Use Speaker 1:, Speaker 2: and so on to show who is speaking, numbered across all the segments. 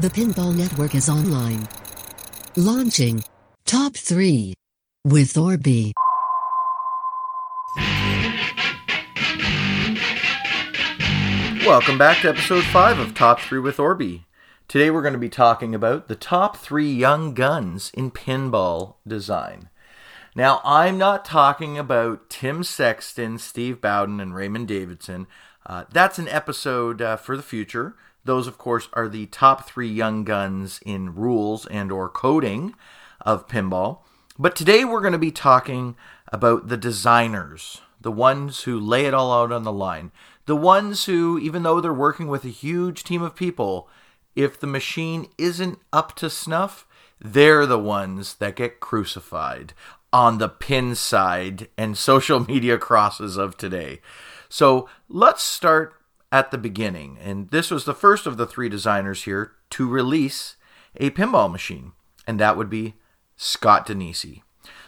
Speaker 1: The Pinball Network is online. Launching Top 3 with Orby.
Speaker 2: Welcome back to episode 5 of Top 3 with Orby. Today we're going to be talking about the top 3 young guns in pinball design. Now, I'm not talking about Tim Sexton, Steve Bowden, and Raymond Davidson. Uh, that's an episode uh, for the future. Those, of course, are the top three young guns in rules and or coding of pinball. But today we're going to be talking about the designers, the ones who lay it all out on the line, the ones who, even though they're working with a huge team of people, if the machine isn't up to snuff, they're the ones that get crucified on the Pinside and social media crosses of today. So let's start at the beginning. And this was the first of the three designers here to release a pinball machine, and that would be Scott Danesi.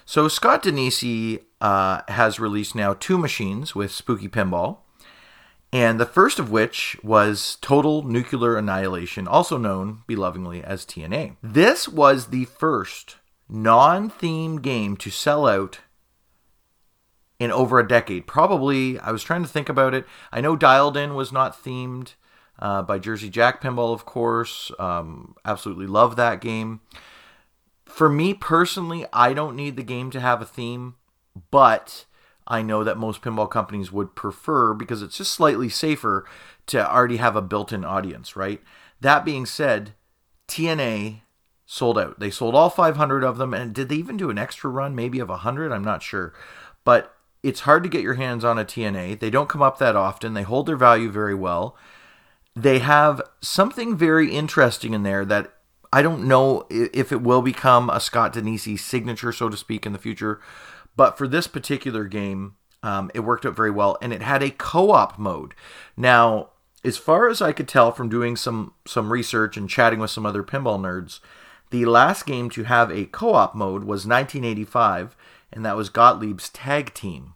Speaker 2: So Scott Danesi uh, has released now two machines with Spooky Pinball, and the first of which was Total Nuclear Annihilation, also known belovingly as TNA. This was the first non-themed game to sell out in over a decade. Probably, I was trying to think about it. I know Dialed In was not themed uh, by Jersey Jack Pinball, of course. Um, absolutely love that game. For me personally, I don't need the game to have a theme, but I know that most pinball companies would prefer because it's just slightly safer to already have a built in audience, right? That being said, TNA sold out. They sold all 500 of them, and did they even do an extra run, maybe of 100? I'm not sure. But it's hard to get your hands on a TNA. They don't come up that often. They hold their value very well. They have something very interesting in there that I don't know if it will become a Scott Danesi signature, so to speak, in the future. But for this particular game, um, it worked out very well, and it had a co-op mode. Now, as far as I could tell from doing some some research and chatting with some other pinball nerds, the last game to have a co-op mode was 1985 and that was Gottlieb's tag team.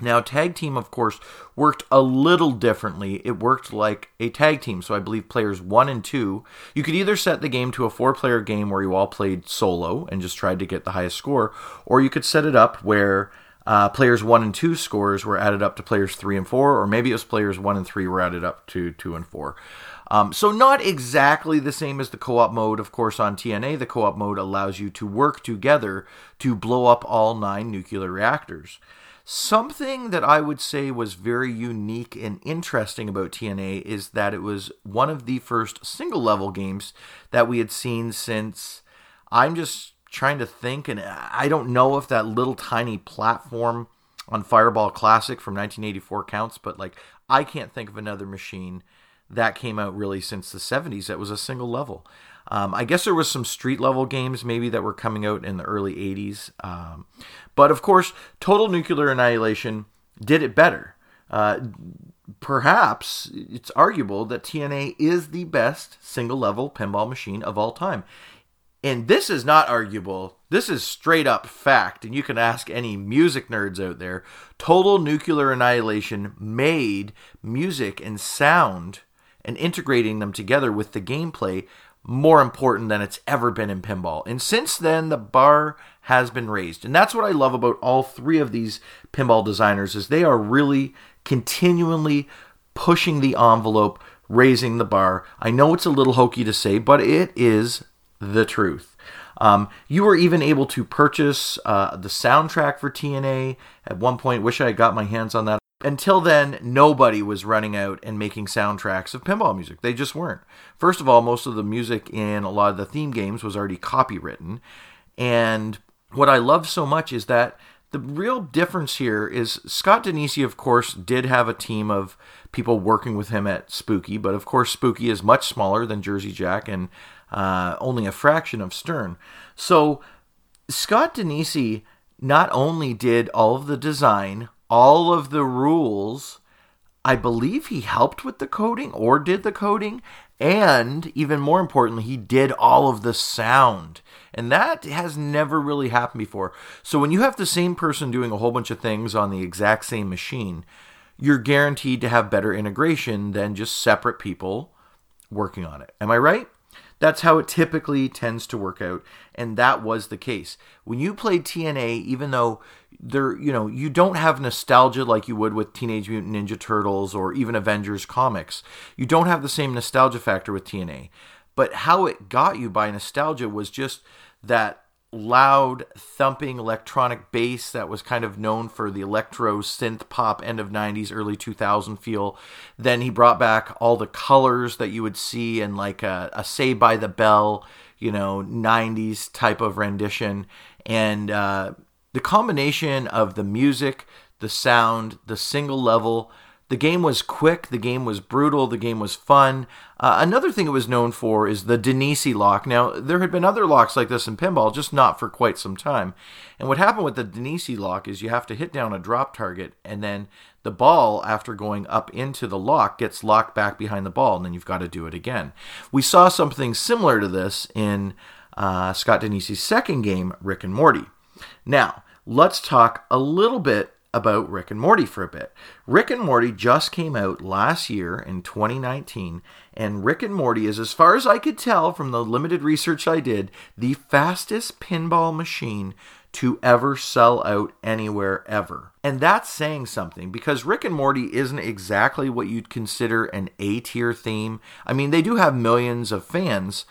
Speaker 2: Now, tag team, of course, worked a little differently. It worked like a tag team. So I believe players one and two, you could either set the game to a four player game where you all played solo and just tried to get the highest score, or you could set it up where uh, players one and two scores were added up to players three and four, or maybe it was players one and three were added up to two and four. Um, so, not exactly the same as the co op mode, of course, on TNA. The co op mode allows you to work together to blow up all nine nuclear reactors. Something that I would say was very unique and interesting about TNA is that it was one of the first single level games that we had seen since I'm just trying to think, and I don't know if that little tiny platform on Fireball Classic from 1984 counts, but like I can't think of another machine that came out really since the 70s that was a single level. Um, I guess there was some street level games maybe that were coming out in the early 80s. Um, but of course, Total Nuclear Annihilation did it better. Uh, perhaps it's arguable that TNA is the best single level pinball machine of all time. And this is not arguable. This is straight up fact. And you can ask any music nerds out there. Total Nuclear Annihilation made music and sound and integrating them together with the gameplay more important than it's ever been in pinball. And since then, the bar has been raised. And that's what I love about all three of these pinball designers is they are really continually pushing the envelope, raising the bar. I know it's a little hokey to say, but it is the truth. Um, you were even able to purchase uh, the soundtrack for TNA at one point. Wish I had got my hands on that until then, nobody was running out and making soundtracks of pinball music. They just weren't. First of all, most of the music in a lot of the theme games was already copywritten. And what I love so much is that the real difference here is Scott Danesi, of course, did have a team of people working with him at Spooky, but of course, Spooky is much smaller than Jersey Jack and uh, only a fraction of Stern. So Scott Danesi not only did all of the design, all of the rules. I believe he helped with the coding or did the coding. And even more importantly, he did all of the sound. And that has never really happened before. So when you have the same person doing a whole bunch of things on the exact same machine, you're guaranteed to have better integration than just separate people working on it. Am I right? That's how it typically tends to work out, and that was the case. When you played TNA, even though there, you know, you don't have nostalgia like you would with Teenage Mutant Ninja Turtles or even Avengers comics. You don't have the same nostalgia factor with TNA. But how it got you by nostalgia was just that loud thumping electronic bass that was kind of known for the electro synth pop end of 90s early 2000 feel then he brought back all the colors that you would see in like a, a Saved by the Bell you know 90s type of rendition and uh, the combination of the music the sound the single level the game was quick, the game was brutal, the game was fun. Uh, another thing it was known for is the Danesi lock. Now, there had been other locks like this in pinball, just not for quite some time. And what happened with the Danesi lock is you have to hit down a drop target, and then the ball, after going up into the lock, gets locked back behind the ball, and then you've got to do it again. We saw something similar to this in uh, Scott Danesi's second game, Rick and Morty. Now, let's talk a little bit about Rick and Morty for a bit. Rick and Morty just came out last year in 2019, and Rick and Morty is, as far as I could tell from the limited research I did, the fastest pinball machine to ever sell out anywhere ever. And that's saying something because Rick and Morty isn't exactly what you'd consider an A tier theme. I mean, they do have millions of fans,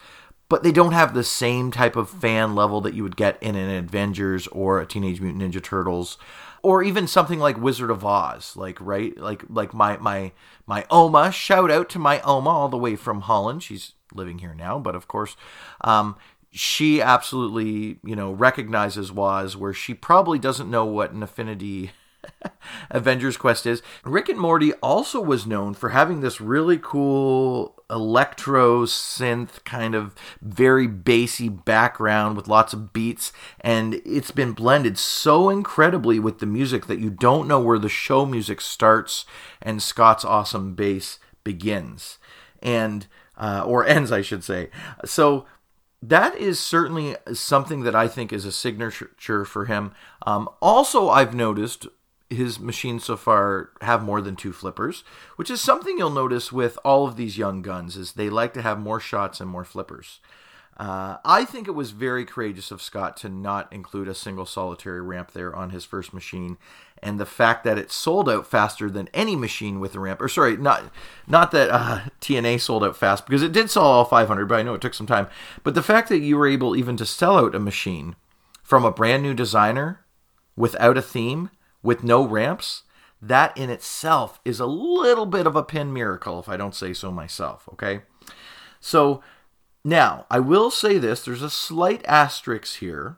Speaker 2: but they don't have the same type of fan level that you would get in an Avengers or a Teenage Mutant Ninja Turtles or even something like Wizard of Oz, like right, like like my my my Oma. Shout out to my Oma all the way from Holland. She's living here now, but of course, um, she absolutely you know recognizes Woz, where she probably doesn't know what an Infinity Avengers Quest is. Rick and Morty also was known for having this really cool electro synth kind of very bassy background with lots of beats and it's been blended so incredibly with the music that you don't know where the show music starts and Scott's awesome bass begins and uh, or ends I should say. So that is certainly something that I think is a signature for him. Um, also, I've noticed his machines so far have more than two flippers, which is something you'll notice with all of these young guns is they like to have more shots and more flippers. Uh, I think it was very courageous of Scott to not include a single solitary ramp there on his first machine, and the fact that it sold out faster than any machine with a ramp. Or sorry, not not that uh, TNA sold out fast because it did sell all 500, but I know it took some time. But the fact that you were able even to sell out a machine from a brand new designer without a theme with no ramps, that in itself is a little bit of a pin miracle, if I don't say so myself, okay? So now, I will say this there's a slight asterisk here.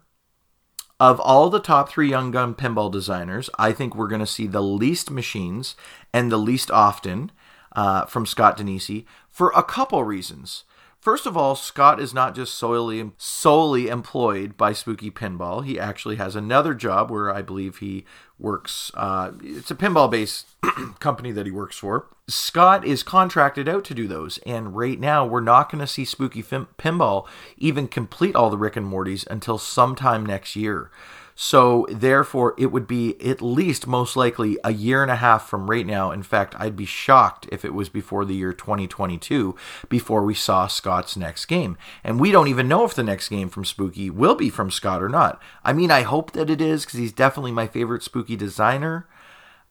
Speaker 2: Of all the top three Young Gun pinball designers, I think we're going to see the least machines and the least often uh, from Scott Danesi for a couple reasons. First of all, Scott is not just solely solely employed by Spooky Pinball. He actually has another job where I believe he works. Uh, it's a pinball-based company that he works for. Scott is contracted out to do those, and right now we're not going to see Spooky Pinball even complete all the Rick and Mortys until sometime next year. So, therefore, it would be at least most likely a year and a half from right now. In fact, I'd be shocked if it was before the year 2022 before we saw Scott's next game. And we don't even know if the next game from Spooky will be from Scott or not. I mean, I hope that it is because he's definitely my favorite Spooky designer.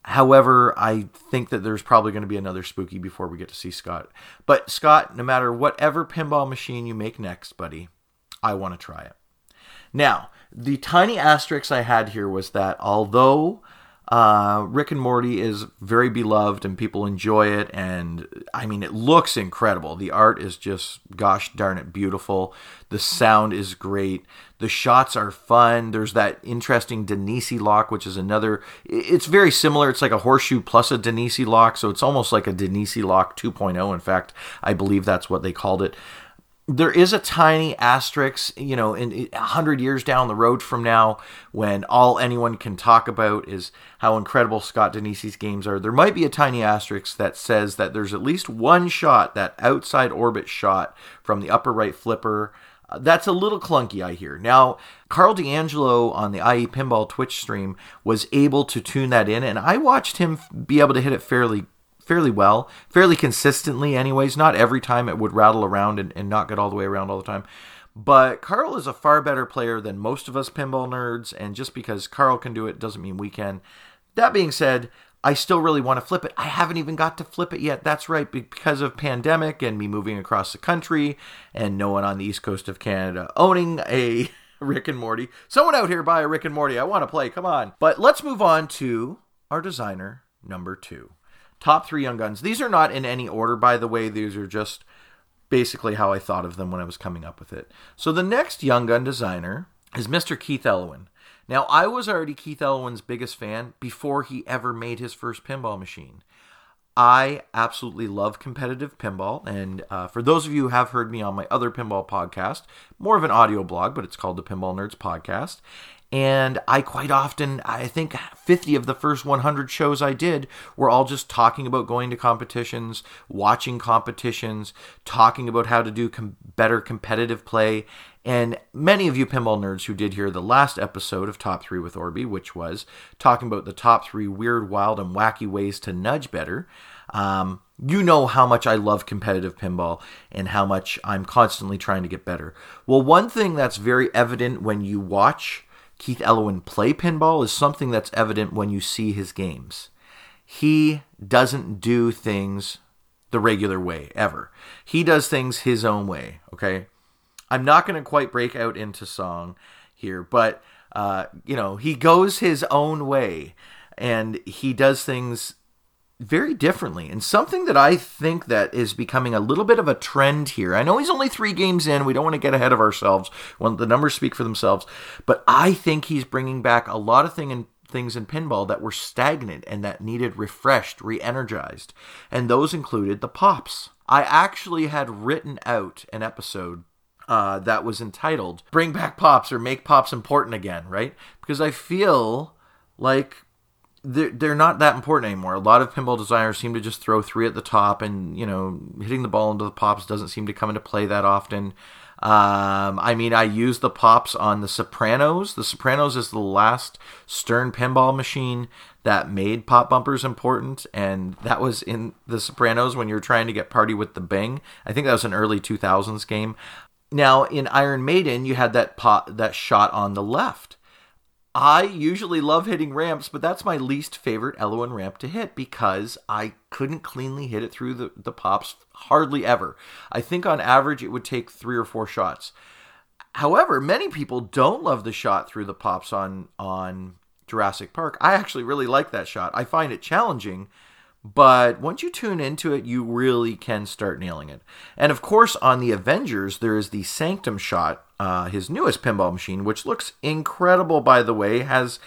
Speaker 2: However, I think that there's probably going to be another spooky before we get to see Scott. But Scott, no matter whatever pinball machine you make next, buddy, I want to try it. Now, the tiny asterisk I had here was that although uh, Rick and Morty is very beloved and people enjoy it, and I mean, it looks incredible. The art is just, gosh darn it, beautiful. The sound is great. The shots are fun. There's that interesting Danesi lock, which is another. It's very similar. It's like a horseshoe plus a Danesi lock, so it's almost like a Danesi lock 2.0. In fact, I believe that's what they called it there is a tiny asterisk, you know, in a hundred years down the road from now, when all anyone can talk about is how incredible Scott Danesi's games are. There might be a tiny asterisk that says that there's at least one shot, that outside orbit shot from the upper right flipper. Uh, that's a little clunky, I hear. Now, Carl D'Angelo on the IE Pinball Twitch stream was able to tune that in, and I watched him be able to hit it fairly fairly well, fairly consistently, anyways. Not every time it would rattle around and, and not get all the way around all the time. But Carl is a far better player than most of us pinball nerds, and just because Carl can do it doesn't mean we can. That being said, I still really want to flip it. I haven't even got to flip it yet. That's right, because of pandemic and me moving across the country and no one on the east coast of Canada owning a Rick and Morty. Someone out here buy a Rick and Morty. I want to play. Come on. But let's move on to our designer number two. Top three young guns. These are not in any order, by the way. These are just basically how I thought of them when I was coming up with it. So the next young gun designer is Mr. Keith Elwin. Now, I was already Keith Elwin's biggest fan before he ever made his first pinball machine. I absolutely love competitive pinball. And uh, for those of you who have heard me on my other pinball podcast, more of an audio blog, but it's called the Pinball Nerds Podcast. And I quite often, I think 50 of the first 100 shows I did were all just talking about going to competitions, watching competitions, talking about how to do com- better competitive play. And many of you pinball nerds who did hear the last episode of Top 3 with Orby, which was talking about the top three weird, wild, and wacky ways to nudge better, um, you know how much I love competitive pinball and how much I'm constantly trying to get better. Well, one thing that's very evident when you watch Keith Elwin play pinball is something that's evident when you see his games. He doesn't do things the regular way ever. He does things his own way, okay? I'm not going to quite break out into song here, but uh, you know, he goes his own way and he does things very differently. And something that i think that is becoming a little bit of a trend here i know he's only three games in we don't want to get ahead of ourselves when the numbers speak for themselves but i think he's bringing back a lot of thing in, things in pinball that were stagnant and that needed refreshed re-energized and those included the pops. I actually had written out an episode uh, that was entitled bring back pops or make pops important again right because i feel like they're, they're not that important anymore. A lot of pinball designers seem to just throw three at the top, and you know, hitting the ball into the pops doesn't seem to come into play that often. Um, I mean, I use the pops on the Sopranos. The Sopranos is the last Stern pinball machine that made pop bumpers important, and that was in the Sopranos when you were trying to get Party with the Bing. I think that was an early 2000s game. Now in Iron Maiden, you had that pot that shot on the left I usually love hitting ramps, but that's my least favorite Elwin ramp to hit because I couldn't cleanly hit it through the, the pops hardly ever. I think on average it would take three or four shots. However, many people don't love the shot through the pops on on Jurassic Park. I actually really like that shot. I find it challenging, but once you tune into it, you really can start nailing it. And of course, on the Avengers, there is the Sanctum shot, uh, his newest pinball machine, which looks incredible, by the way. Has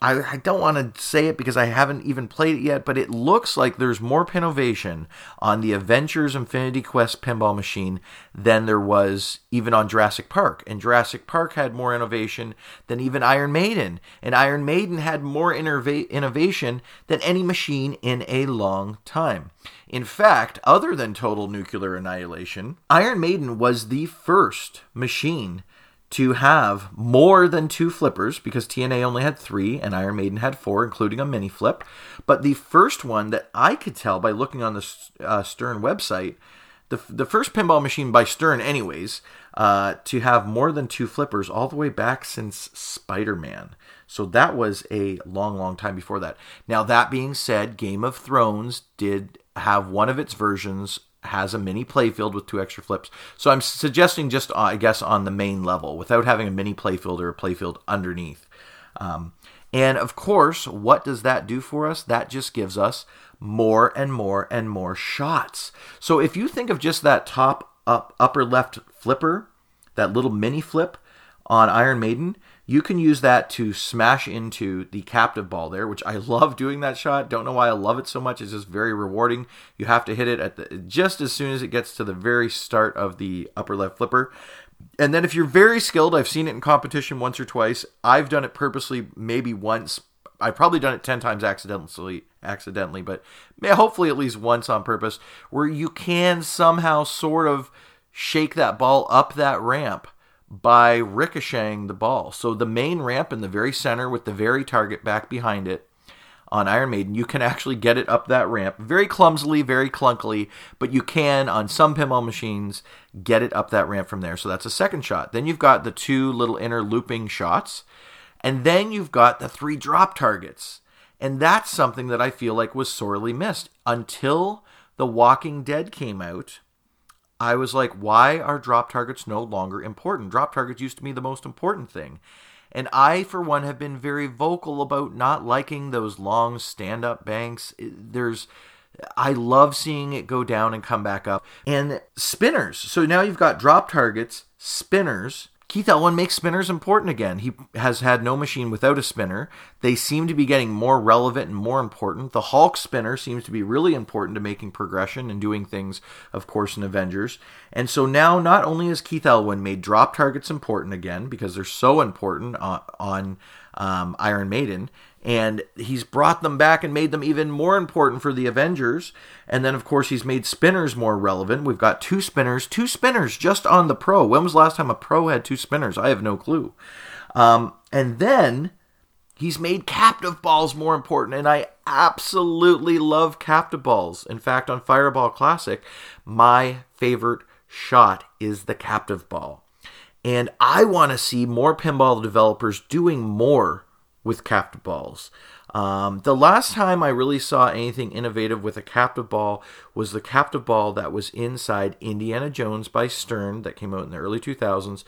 Speaker 2: I, I don't want to say it because I haven't even played it yet, but it looks like there's more pinnovation on the Avengers Infinity Quest pinball machine than there was even on Jurassic Park. And Jurassic Park had more innovation than even Iron Maiden. And Iron Maiden had more innova- innovation than any machine in a long time. In fact, other than total nuclear annihilation, Iron Maiden was the first machine to have more than two flippers because TNA only had three and Iron Maiden had four, including a mini flip. But the first one that I could tell by looking on the uh, Stern website, the, the first pinball machine by Stern, anyways, uh, to have more than two flippers all the way back since Spider Man. So that was a long, long time before that. Now, that being said, Game of Thrones did have one of its versions has a mini playfield with two extra flips. So I'm suggesting just, uh, I guess, on the main level without having a mini playfield or a playfield underneath. Um, and of course, what does that do for us? That just gives us more and more and more shots. So if you think of just that top up upper left flipper, that little mini flip on Iron Maiden, you can use that to smash into the captive ball there, which I love doing that shot. Don't know why I love it so much. It's just very rewarding. You have to hit it at the just as soon as it gets to the very start of the upper left flipper. And then if you're very skilled, I've seen it in competition once or twice. I've done it purposely maybe once. I've probably done it 10 times accidentally accidentally, but hopefully at least once on purpose where you can somehow sort of shake that ball up that ramp by ricocheting the ball. So the main ramp in the very center with the very target back behind it on Iron Maiden, you can actually get it up that ramp very clumsily, very clunkily, but you can on some pinball machines get it up that ramp from there. So that's a second shot. Then you've got the two little inner looping shots, and then you've got the three drop targets. And that's something that I feel like was sorely missed until The Walking Dead came out. I was like, why are drop targets no longer important? Drop targets used to be the most important thing. And I, for one, have been very vocal about not liking those long stand up banks. There's. I love seeing it go down and come back up. And spinners. So now you've got drop targets, spinners, Keith Elwin makes spinners important again. He has had no machine without a spinner. They seem to be getting more relevant and more important. The Hulk spinner seems to be really important to making progression and doing things, of course, in Avengers. And so now, not only has Keith Elwin made drop targets important again, because they're so important on, on um, Iron Maiden, and he's brought them back and made them even more important for the Avengers. And then, of course, he's made spinners more relevant. We've got two spinners, two spinners just on the Pro. When was the last time a Pro had two spinners? I have no clue. Um, and then he's made captive balls more important, and I absolutely love captive balls. In fact, on Fireball Classic, my favorite shot is the captive ball. And I want to see more pinball developers doing more with captive balls. Um, the last time I really saw anything innovative with a captive ball was the captive ball that was inside Indiana Jones by Stern that came out in the early 2000s.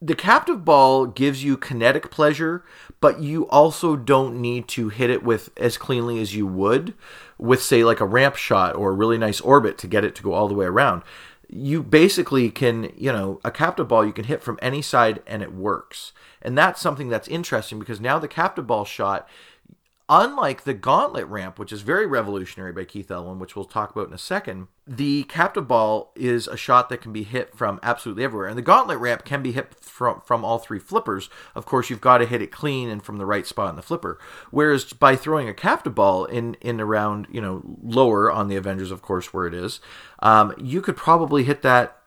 Speaker 2: The captive ball gives you kinetic pleasure, but you also don't need to hit it with as cleanly as you would with, say, like a ramp shot or a really nice orbit to get it to go all the way around. You basically can, you know, a captive ball you can hit from any side and it works. And that's something that's interesting because now the captive ball shot, unlike the gauntlet ramp, which is very revolutionary by Keith Elwin, which we'll talk about in a second, the captive ball is a shot that can be hit from absolutely everywhere. And the gauntlet ramp can be hit from, from all three flippers. Of course, you've got to hit it clean and from the right spot in the flipper. Whereas by throwing a captive ball in, in around, you know, lower on the Avengers, of course, where it is, um, you could probably hit that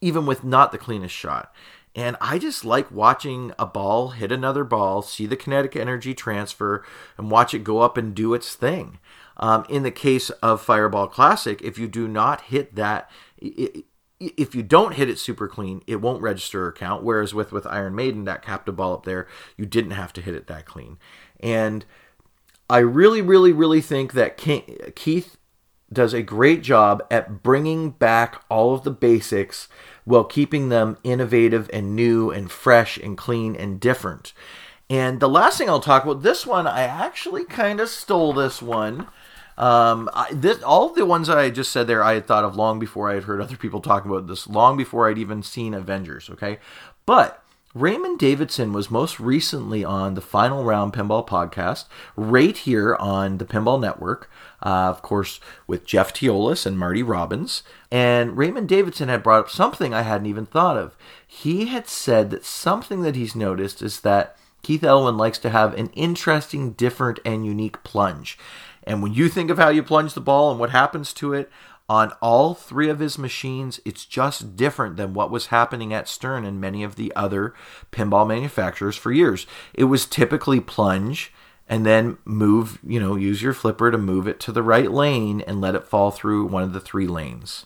Speaker 2: even with not the cleanest shot. And I just like watching a ball hit another ball, see the kinetic energy transfer, and watch it go up and do its thing. Um, in the case of Fireball Classic, if you do not hit that, if you don't hit it super clean, it won't register or count. Whereas with with Iron Maiden, that captive ball up there, you didn't have to hit it that clean. And I really, really, really think that Keith does a great job at bringing back all of the basics while keeping them innovative and new and fresh and clean and different. And the last thing I'll talk about, this one, I actually kind of stole this one. Um, I, this, all the ones that I just said there, I had thought of long before I had heard other people talk about this, long before I'd even seen Avengers, okay? But Raymond Davidson was most recently on the Final Round Pinball podcast, right here on the Pinball Network, uh, of course, with Jeff Teolis and Marty Robbins. And Raymond Davidson had brought up something I hadn't even thought of. He had said that something that he's noticed is that Keith Elwin likes to have an interesting, different, and unique plunge. And when you think of how you plunge the ball and what happens to it, on all three of his machines, it's just different than what was happening at Stern and many of the other pinball manufacturers for years. It was typically plunge and then move, you know, use your flipper to move it to the right lane and let it fall through one of the three lanes.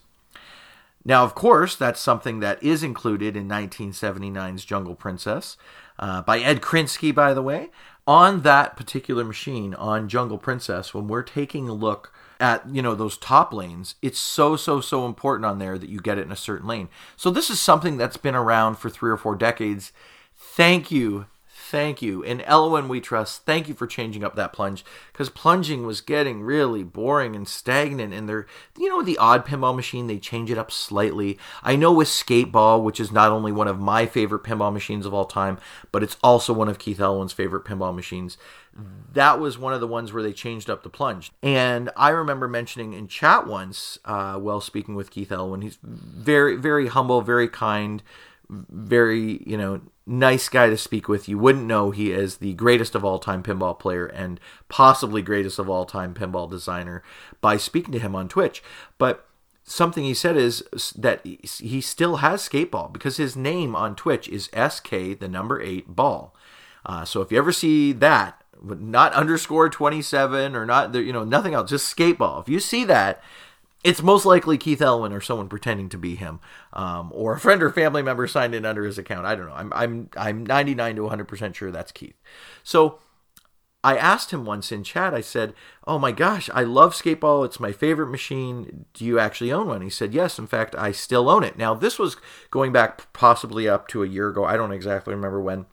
Speaker 2: Now, of course, that's something that is included in 1979's Jungle Princess uh, by Ed Krynski, by the way. On that particular machine, on Jungle Princess, when we're taking a look at you know those top lanes it's so so so important on there that you get it in a certain lane so this is something that's been around for three or four decades thank you thank you. And Elwin, we trust, thank you for changing up that plunge because plunging was getting really boring and stagnant. And they're, you know, the odd pinball machine, they change it up slightly. I know with Skateball, which is not only one of my favorite pinball machines of all time, but it's also one of Keith Elwin's favorite pinball machines. That was one of the ones where they changed up the plunge. And I remember mentioning in chat once, uh, while speaking with Keith Elwin, he's very, very humble, very kind very, you know, nice guy to speak with. You wouldn't know he is the greatest of all time pinball player and possibly greatest of all time pinball designer by speaking to him on Twitch. But something he said is that he still has skateball because his name on Twitch is SK, the number eight ball. Uh, so if you ever see that, not underscore 27 or not, you know, nothing else, just skateball. If you see that, it's most likely Keith Elwin or someone pretending to be him, um, or a friend or family member signed in under his account. I don't know. I'm I'm I'm 99 to 100 percent sure that's Keith. So I asked him once in chat. I said, "Oh my gosh, I love skateball. It's my favorite machine. Do you actually own one?" He said, "Yes. In fact, I still own it." Now this was going back possibly up to a year ago. I don't exactly remember when.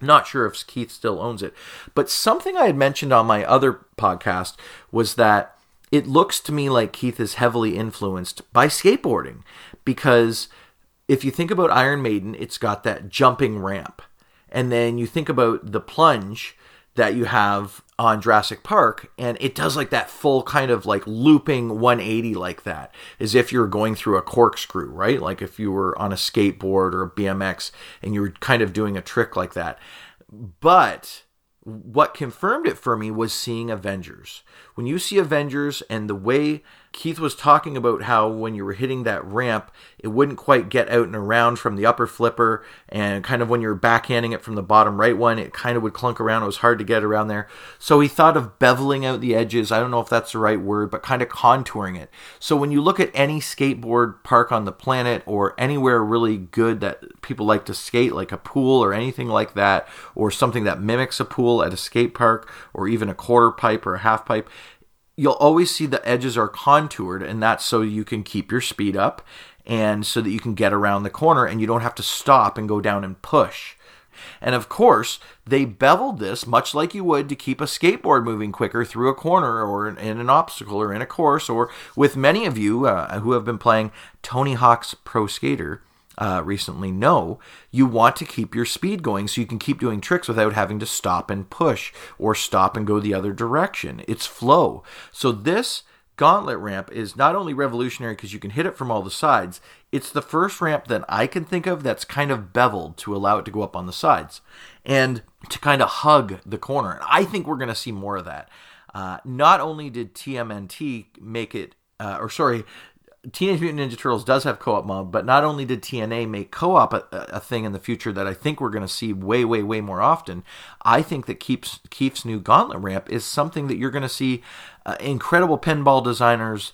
Speaker 2: Not sure if Keith still owns it, but something I had mentioned on my other podcast was that it looks to me like Keith is heavily influenced by skateboarding because if you think about Iron Maiden, it's got that jumping ramp. And then you think about the plunge that you have on Jurassic Park, and it does like that full kind of like looping 180 like that, as if you're going through a corkscrew, right? Like if you were on a skateboard or a BMX and you were kind of doing a trick like that. But what confirmed it for me was seeing Avengers. When you see Avengers and the way Keith was talking about how when you were hitting that ramp, it wouldn't quite get out and around from the upper flipper, and kind of when you were backhanding it from the bottom right one, it kind of would clunk around. It was hard to get around there. So he thought of beveling out the edges. I don't know if that's the right word, but kind of contouring it. So when you look at any skateboard park on the planet or anywhere really good that people like to skate, like a pool or anything like that, or something that mimics a pool at a skate park, or even a quarter pipe or a half pipe, you'll always see the edges are contoured, and that's so you can keep your speed up and so that you can get around the corner and you don't have to stop and go down and push. And of course, they beveled this much like you would to keep a skateboard moving quicker through a corner or in an obstacle or in a course, or with many of you uh, who have been playing Tony Hawk's Pro Skater uh, recently know, you want to keep your speed going so you can keep doing tricks without having to stop and push or stop and go the other direction. It's flow. So this gauntlet ramp is not only revolutionary because you can hit it from all the sides, it's the first ramp that I can think of that's kind of beveled to allow it to go up on the sides and to kind of hug the corner. And I think we're going to see more of that. Uh, not only did TMNT make it, uh, or sorry, Teenage Mutant Ninja Turtles does have co-op mode, but not only did TNA make co-op a, a thing in the future that I think we're going to see way, way, way more often. I think that Keith's new Gauntlet ramp is something that you're going to see uh, incredible pinball designers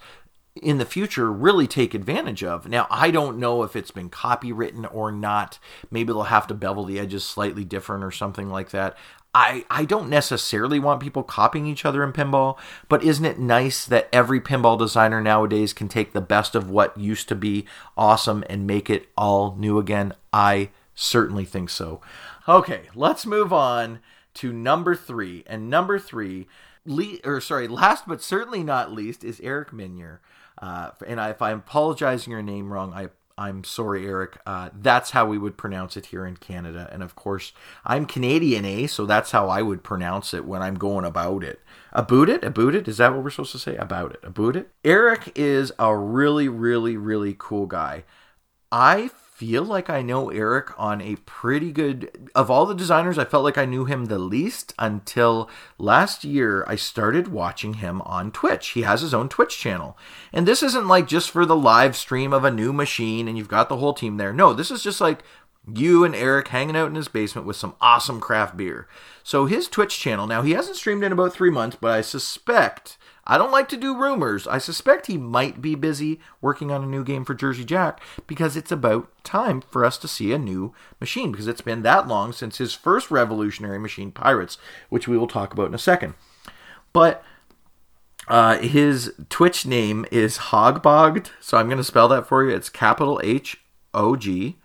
Speaker 2: in the future really take advantage of. Now, I don't know if it's been copywritten or not. Maybe they'll have to bevel the edges slightly different or something like that. I, I don't necessarily want people copying each other in pinball, but isn't it nice that every pinball designer nowadays can take the best of what used to be awesome and make it all new again? I certainly think so. Okay, let's move on to number three. And number three, le- or sorry, last but certainly not least, is Eric Meunier. Uh, and I, if I'm apologizing your name wrong, I I'm sorry, Eric. Uh, that's how we would pronounce it here in Canada. And of course, I'm Canadian, eh? So that's how I would pronounce it when I'm going about it. About it? About it? Is that what we're supposed to say? About it. About it? Eric is a really, really, really cool guy. I feel like I know Eric on a pretty good. Of all the designers, I felt like I knew him the least until last year. I started watching him on Twitch. He has his own Twitch channel. And this isn't like just for the live stream of a new machine and you've got the whole team there. No, this is just like you and Eric hanging out in his basement with some awesome craft beer. So his Twitch channel, now he hasn't streamed in about three months, but I suspect I don't like to do rumors. I suspect he might be busy working on a new game for Jersey Jack because it's about time for us to see a new machine because it's been that long since his first revolutionary machine, Pirates, which we will talk about in a second. But uh, his Twitch name is Hogbogged, so I'm going to spell that for you. It's capital H O G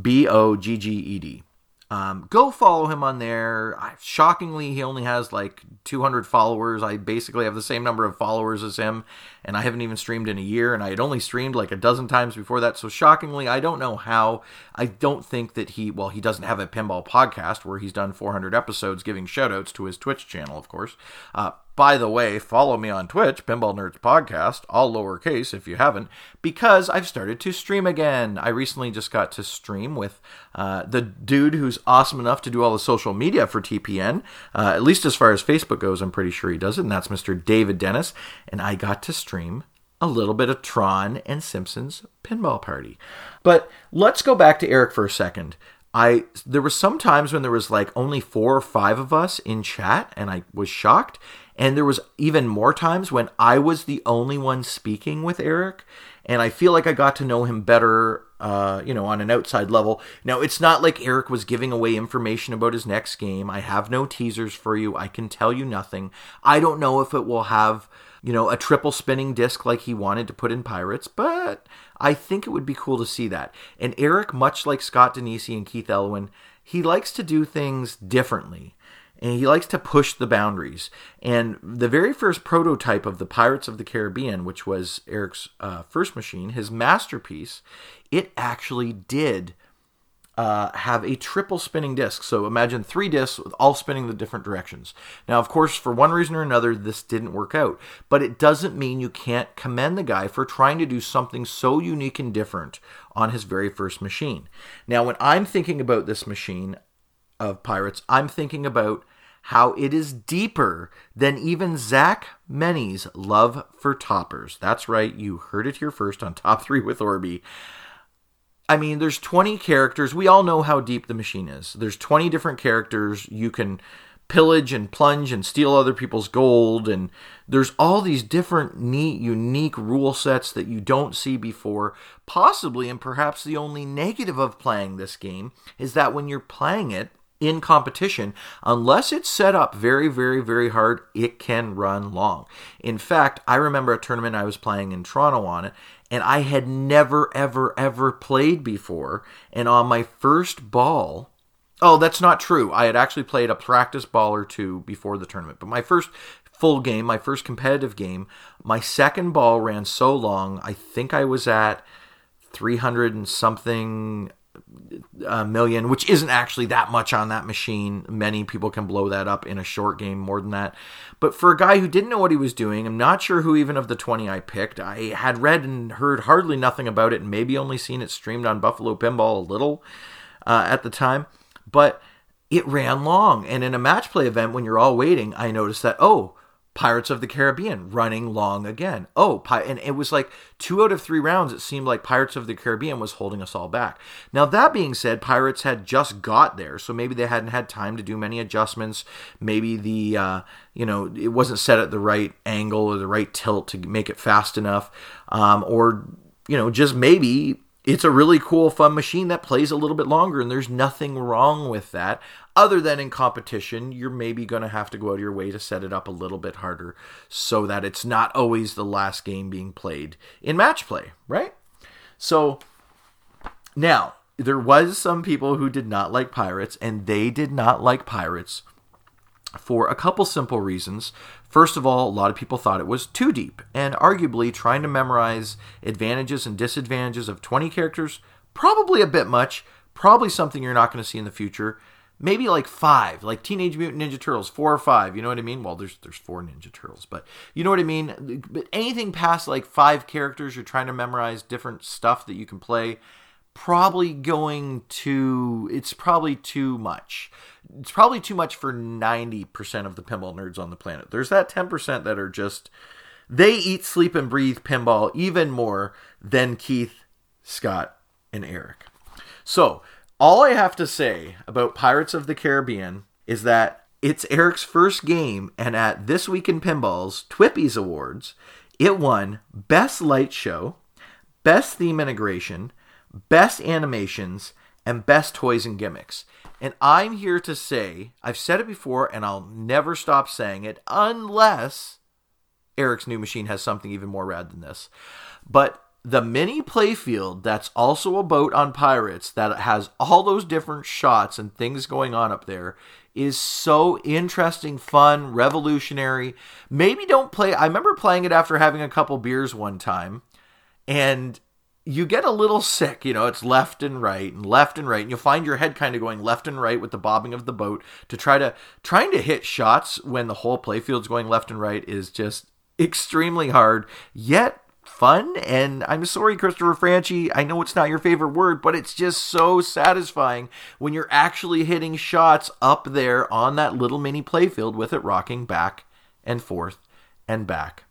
Speaker 2: B O G G E D. Um, go follow him on there. I, shockingly, he only has like 200 followers. I basically have the same number of followers as him, and I haven't even streamed in a year. And I had only streamed like a dozen times before that. So shockingly, I don't know how. I don't think that he. Well, he doesn't have a pinball podcast where he's done 400 episodes, giving shoutouts to his Twitch channel, of course. Uh, by the way, follow me on Twitch, Pinball Nerds Podcast, all lowercase if you haven't, because I've started to stream again. I recently just got to stream with uh, the dude who's awesome enough to do all the social media for TPN, uh, at least as far as Facebook goes, I'm pretty sure he does it, and that's Mr. David Dennis. And I got to stream a little bit of Tron and Simpsons Pinball Party. But let's go back to Eric for a second. I there were some times when there was like only four or five of us in chat, and I was shocked. And there was even more times when I was the only one speaking with Eric, and I feel like I got to know him better, uh, you know, on an outside level. Now, it's not like Eric was giving away information about his next game. I have no teasers for you. I can tell you nothing. I don't know if it will have, you know, a triple spinning disc like he wanted to put in Pirates, but I think it would be cool to see that. And Eric, much like Scott Danesi and Keith Elwin, he likes to do things differently and he likes to push the boundaries. And the very first prototype of the Pirates of the Caribbean, which was Eric's uh, first machine, his masterpiece, it actually did uh, have a triple spinning disc. So imagine three discs with all spinning the different directions. Now, of course, for one reason or another, this didn't work out. But it doesn't mean you can't commend the guy for trying to do something so unique and different on his very first machine. Now, when I'm thinking about this machine, of Pirates, I'm thinking about how it is deeper than even Zach Meny's love for toppers. That's right, you heard it here first on Top 3 with Orby. I mean, there's 20 characters. We all know how deep the machine is. There's 20 different characters. You can pillage and plunge and steal other people's gold and there's all these different neat unique rule sets that you don't see before possibly and perhaps the only negative of playing this game is that when you're playing it in competition, unless it's set up very, very, very hard, it can run long. In fact, I remember a tournament I was playing in Toronto on it, and I had never, ever, ever played before. And on my first ball, oh, that's not true. I had actually played a practice ball or two before the tournament, but my first full game, my first competitive game, my second ball ran so long, I think I was at 300 and something a million, which isn't actually that much on that machine. Many people can blow that up in a short game more than that. But for a guy who didn't know what he was doing, I'm not sure who even of the 20 I picked. I had read and heard hardly nothing about it and maybe only seen it streamed on Buffalo Pinball a little uh, at the time. But it ran long. And in a match play event, when you're all waiting, I noticed that, oh, Pirates of the Caribbean running long again. Oh, and it was like two out of three rounds. It seemed like Pirates of the Caribbean was holding us all back. Now that being said, Pirates had just got there, so maybe they hadn't had time to do many adjustments. Maybe the uh, you know it wasn't set at the right angle or the right tilt to make it fast enough, um, or you know just maybe it's a really cool, fun machine that plays a little bit longer, and there's nothing wrong with that. Other than in competition, you're maybe going to have to go out of your way to set it up a little bit harder so that it's not always the last game being played in match play, right? So now, there was some people who did not like pirates, and they did not like pirates for a couple simple reasons. First of all, a lot of people thought it was too deep, and arguably trying to memorize advantages and disadvantages of 20 characters, probably a bit much, probably something you're not going to see in the future. Maybe like five, like Teenage Mutant Ninja Turtles, four or five. You know what I mean? Well, there's there's four Ninja Turtles, but you know what I mean. But anything past like five characters, you're trying to memorize different stuff that you can play probably going to it's probably too much. It's probably too much for 90% of the pinball nerds on the planet. There's that 10% that are just they eat sleep and breathe pinball even more than keith scott and eric. So all i have to say about pirates of the caribbean is that it's eric's first game and at this week in pinballs twippies awards it won best light show best theme integration best animations, and best toys and gimmicks. And I'm here to say, I've said it before and I'll never stop saying it unless Eric's new machine has something even more rad than this. But the mini playfield that's also a boat on Pirates that has all those different shots and things going on up there is so interesting, fun, revolutionary. Maybe don't play. I remember playing it after having a couple beers one time and you get a little sick. You know, it's left and right and left and right, and you'll find your head kind of going left and right with the bobbing of the boat to try to trying to hit shots when the whole playfield's going left and right is just extremely hard. Yet fun and I'm sorry Christopher Franchi, I know it's not your favorite word, but it's just so satisfying when you're actually hitting shots up there on that little mini playfield with it rocking back and forth and back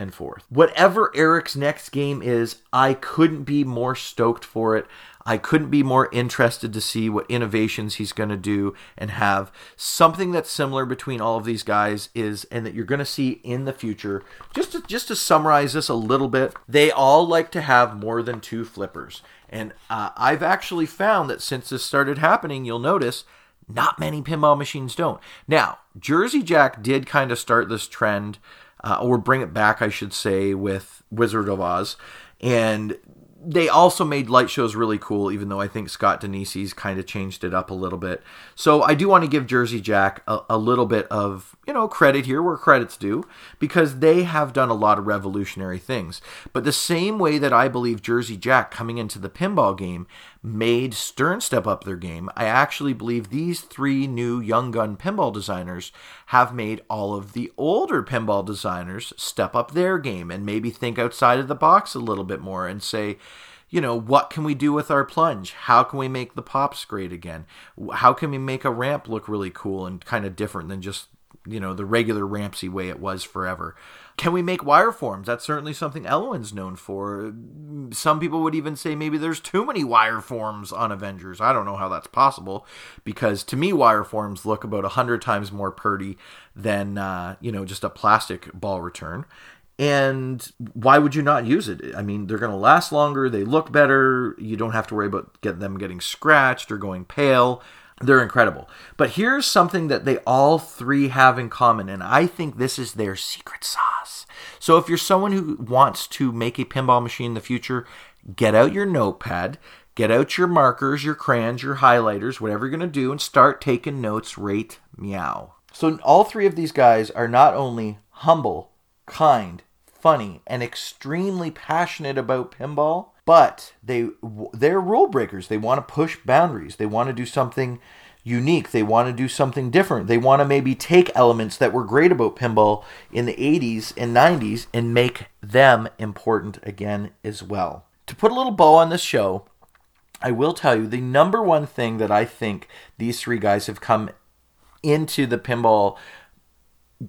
Speaker 2: and forth. Whatever Eric's next game is, I couldn't be more stoked for it. I couldn't be more interested to see what innovations he's going to do and have. Something that's similar between all of these guys is, and that you're going to see in the future. Just to, just to summarize this a little bit, they all like to have more than two flippers. And uh, I've actually found that since this started happening, you'll notice not many pinball machines don't. Now, Jersey Jack did kind of start this trend, uh, or bring it back, I should say, with Wizard of Oz. And they also made light shows really cool, even though I think Scott Danesi's kind of changed it up a little bit. So I do want to give Jersey Jack a, a, little bit of, you know, credit here where credit's due, because they have done a lot of revolutionary things. But the same way that I believe Jersey Jack coming into the pinball game made Stern step up their game, I actually believe these three new young gun pinball designers have made all of the older pinball designers step up their game and maybe think outside of the box a little bit more and say, you know, what can we do with our plunge? How can we make the pops great again? How can we make a ramp look really cool and kind of different than just, you know, the regular Rampsy way it was forever? Can we make wire forms? That's certainly something Elwin's known for. Some people would even say maybe there's too many wire forms on Avengers. I don't know how that's possible because to me, wire forms look about a hundred times more purty than uh, you know just a plastic ball return. And why would you not use it? I mean, they're going to last longer. They look better. You don't have to worry about get them getting scratched or going pale. They're incredible. But here's something that they all three have in common, and I think this is their secret sauce. So if you're someone who wants to make a pinball machine in the future, get out your notepad, get out your markers, your crayons, your highlighters, whatever you're going to do, and start taking notes right meow. So all three of these guys are not only humble, kind, funny, and extremely passionate about pinball, but they they're rule breakers. They want to push boundaries. They want to do something unique. They want to do something different. They want to maybe take elements that were great about pinball in the 80s and 90s and make them important again as well. To put a little bow on this show, I will tell you the number one thing that I think these three guys have come into the pinball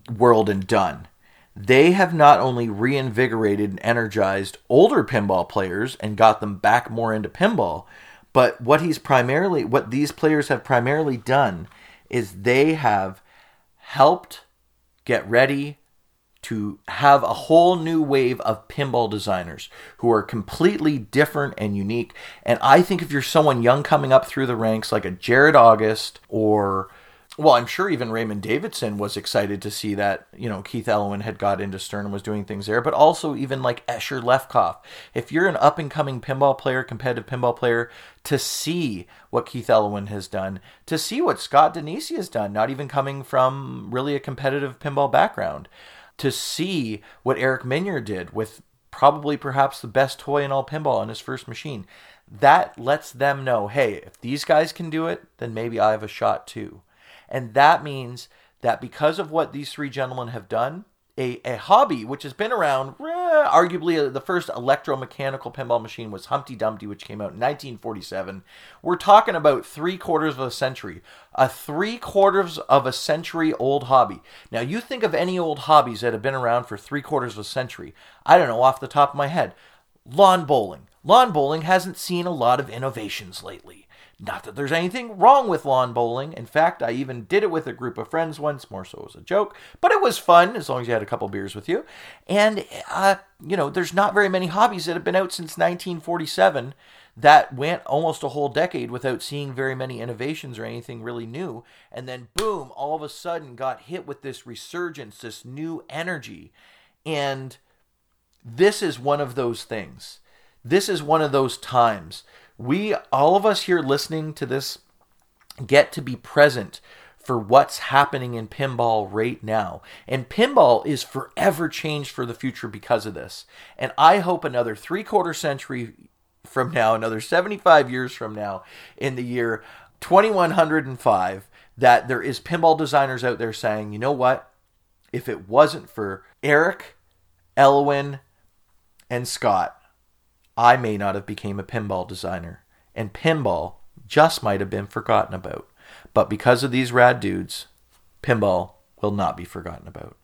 Speaker 2: world and done they have not only reinvigorated and energized older pinball players and got them back more into pinball, but what he's primarily what these players have primarily done is they have helped get ready to have a whole new wave of pinball designers who are completely different and unique. And I think if you're someone young coming up through the ranks like a Jared August or well, I'm sure even Raymond Davidson was excited to see that, you know, Keith Elwin had got into Stern and was doing things there, but also even like Escher Lefkoff. If you're an up and coming pinball player, competitive pinball player, to see what Keith Elwin has done, to see what Scott Danesi has done, not even coming from really a competitive pinball background, to see what Eric Meunier did with probably perhaps the best toy in all pinball on his first machine. That lets them know, hey, if these guys can do it, then maybe I have a shot too. And that means that because of what these three gentlemen have done, a, a hobby which has been around, eh, arguably uh, the first electromechanical pinball machine was Humpty Dumpty, which came out in 1947. We're talking about three quarters of a century, a three quarters of a century old hobby. Now, you think of any old hobbies that have been around for three quarters of a century. I don't know off the top of my head. Lawn bowling. Lawn bowling hasn't seen a lot of innovations lately. Not that there's anything wrong with lawn bowling. In fact, I even did it with a group of friends once, more so as a joke. But it was fun as long as you had a couple beers with you. And, uh, you know, there's not very many hobbies that have been out since 1947 that went almost a whole decade without seeing very many innovations or anything really new. And then, boom, all of a sudden got hit with this resurgence, this new energy. And this is one of those things. This is one of those times we all of us here listening to this get to be present for what's happening in pinball right now. And pinball is forever changed for the future because of this. And I hope another three quarter century from now, another 75 years from now, in the year 2105, that there is pinball designers out there saying, you know what? If it wasn't for Eric, Elwin, and Scott, I may not have became a pinball designer, and pinball just might have been forgotten about. But because of these rad dudes, pinball will not be forgotten about.